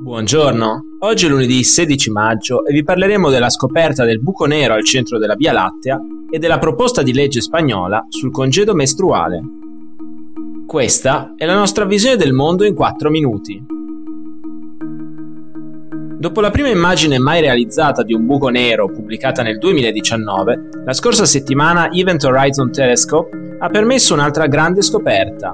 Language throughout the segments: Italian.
Buongiorno, oggi è lunedì 16 maggio e vi parleremo della scoperta del buco nero al centro della Via Lattea e della proposta di legge spagnola sul congedo mestruale. Questa è la nostra visione del mondo in 4 minuti. Dopo la prima immagine mai realizzata di un buco nero pubblicata nel 2019, la scorsa settimana Event Horizon Telescope ha permesso un'altra grande scoperta.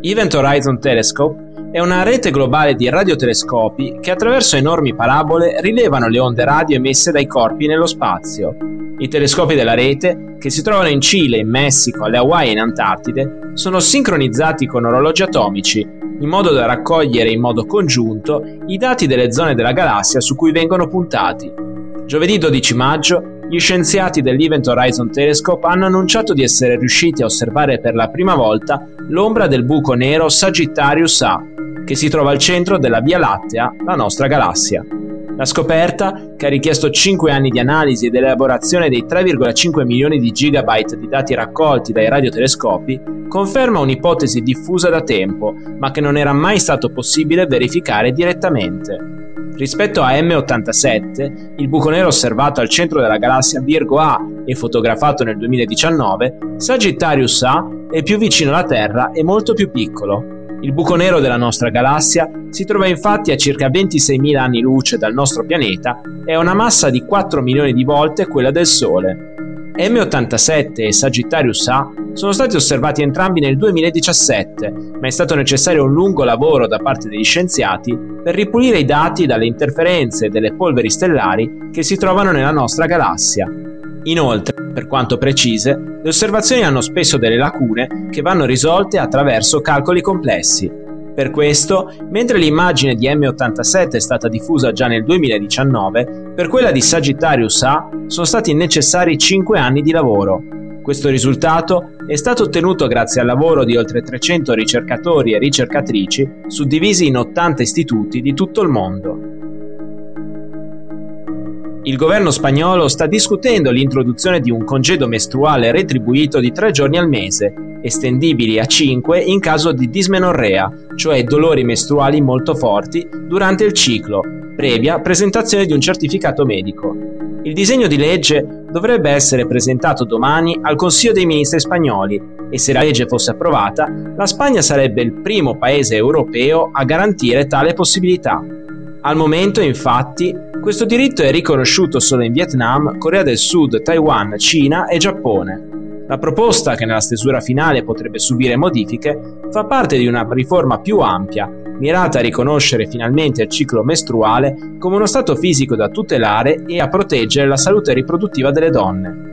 Event Horizon Telescope è una rete globale di radiotelescopi che attraverso enormi parabole rilevano le onde radio emesse dai corpi nello spazio. I telescopi della rete, che si trovano in Cile, in Messico, alle Hawaii e in Antartide, sono sincronizzati con orologi atomici, in modo da raccogliere in modo congiunto i dati delle zone della galassia su cui vengono puntati. Giovedì 12 maggio, gli scienziati dell'Event Horizon Telescope hanno annunciato di essere riusciti a osservare per la prima volta l'ombra del buco nero Sagittarius A, che si trova al centro della Via Lattea, la nostra galassia. La scoperta, che ha richiesto 5 anni di analisi ed elaborazione dei 3,5 milioni di gigabyte di dati raccolti dai radiotelescopi, conferma un'ipotesi diffusa da tempo, ma che non era mai stato possibile verificare direttamente. Rispetto a M87, il buco nero osservato al centro della galassia Virgo A e fotografato nel 2019, Sagittarius A è più vicino alla Terra e molto più piccolo, il buco nero della nostra galassia si trova infatti a circa 26.000 anni luce dal nostro pianeta e ha una massa di 4 milioni di volte quella del Sole. M87 e Sagittarius A sono stati osservati entrambi nel 2017, ma è stato necessario un lungo lavoro da parte degli scienziati per ripulire i dati dalle interferenze delle polveri stellari che si trovano nella nostra galassia. Inoltre, per quanto precise, le osservazioni hanno spesso delle lacune che vanno risolte attraverso calcoli complessi. Per questo, mentre l'immagine di M87 è stata diffusa già nel 2019, per quella di Sagittarius A sono stati necessari 5 anni di lavoro. Questo risultato è stato ottenuto grazie al lavoro di oltre 300 ricercatori e ricercatrici suddivisi in 80 istituti di tutto il mondo. Il governo spagnolo sta discutendo l'introduzione di un congedo mestruale retribuito di tre giorni al mese, estendibili a 5 in caso di dismenorrea, cioè dolori mestruali molto forti, durante il ciclo, previa presentazione di un certificato medico. Il disegno di legge dovrebbe essere presentato domani al Consiglio dei Ministri spagnoli e se la legge fosse approvata, la Spagna sarebbe il primo paese europeo a garantire tale possibilità. Al momento, infatti, questo diritto è riconosciuto solo in Vietnam, Corea del Sud, Taiwan, Cina e Giappone. La proposta, che nella stesura finale potrebbe subire modifiche, fa parte di una riforma più ampia, mirata a riconoscere finalmente il ciclo mestruale come uno stato fisico da tutelare e a proteggere la salute riproduttiva delle donne.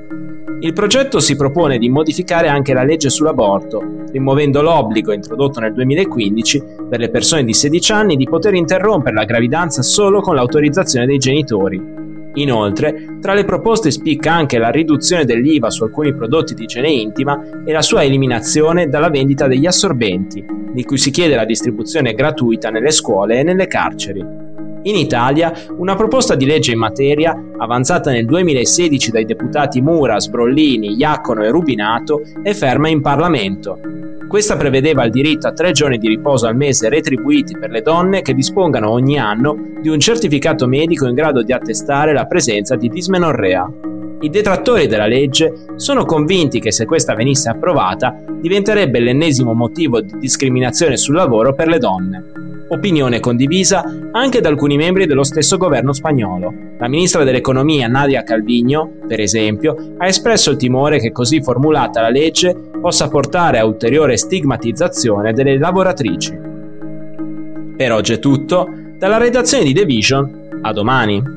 Il progetto si propone di modificare anche la legge sull'aborto, rimuovendo l'obbligo introdotto nel 2015 per le persone di 16 anni di poter interrompere la gravidanza solo con l'autorizzazione dei genitori. Inoltre, tra le proposte spicca anche la riduzione dell'IVA su alcuni prodotti di igiene intima e la sua eliminazione dalla vendita degli assorbenti, di cui si chiede la distribuzione gratuita nelle scuole e nelle carceri. In Italia, una proposta di legge in materia, avanzata nel 2016 dai deputati Mura, Sbrollini, Iaccono e Rubinato, è ferma in Parlamento. Questa prevedeva il diritto a tre giorni di riposo al mese retribuiti per le donne che dispongano ogni anno di un certificato medico in grado di attestare la presenza di dismenorrea. I detrattori della legge sono convinti che se questa venisse approvata diventerebbe l'ennesimo motivo di discriminazione sul lavoro per le donne opinione condivisa anche da alcuni membri dello stesso governo spagnolo. La ministra dell'economia Nadia Calvino, per esempio, ha espresso il timore che così formulata la legge possa portare a ulteriore stigmatizzazione delle lavoratrici. Per oggi è tutto, dalla redazione di The Vision, a domani.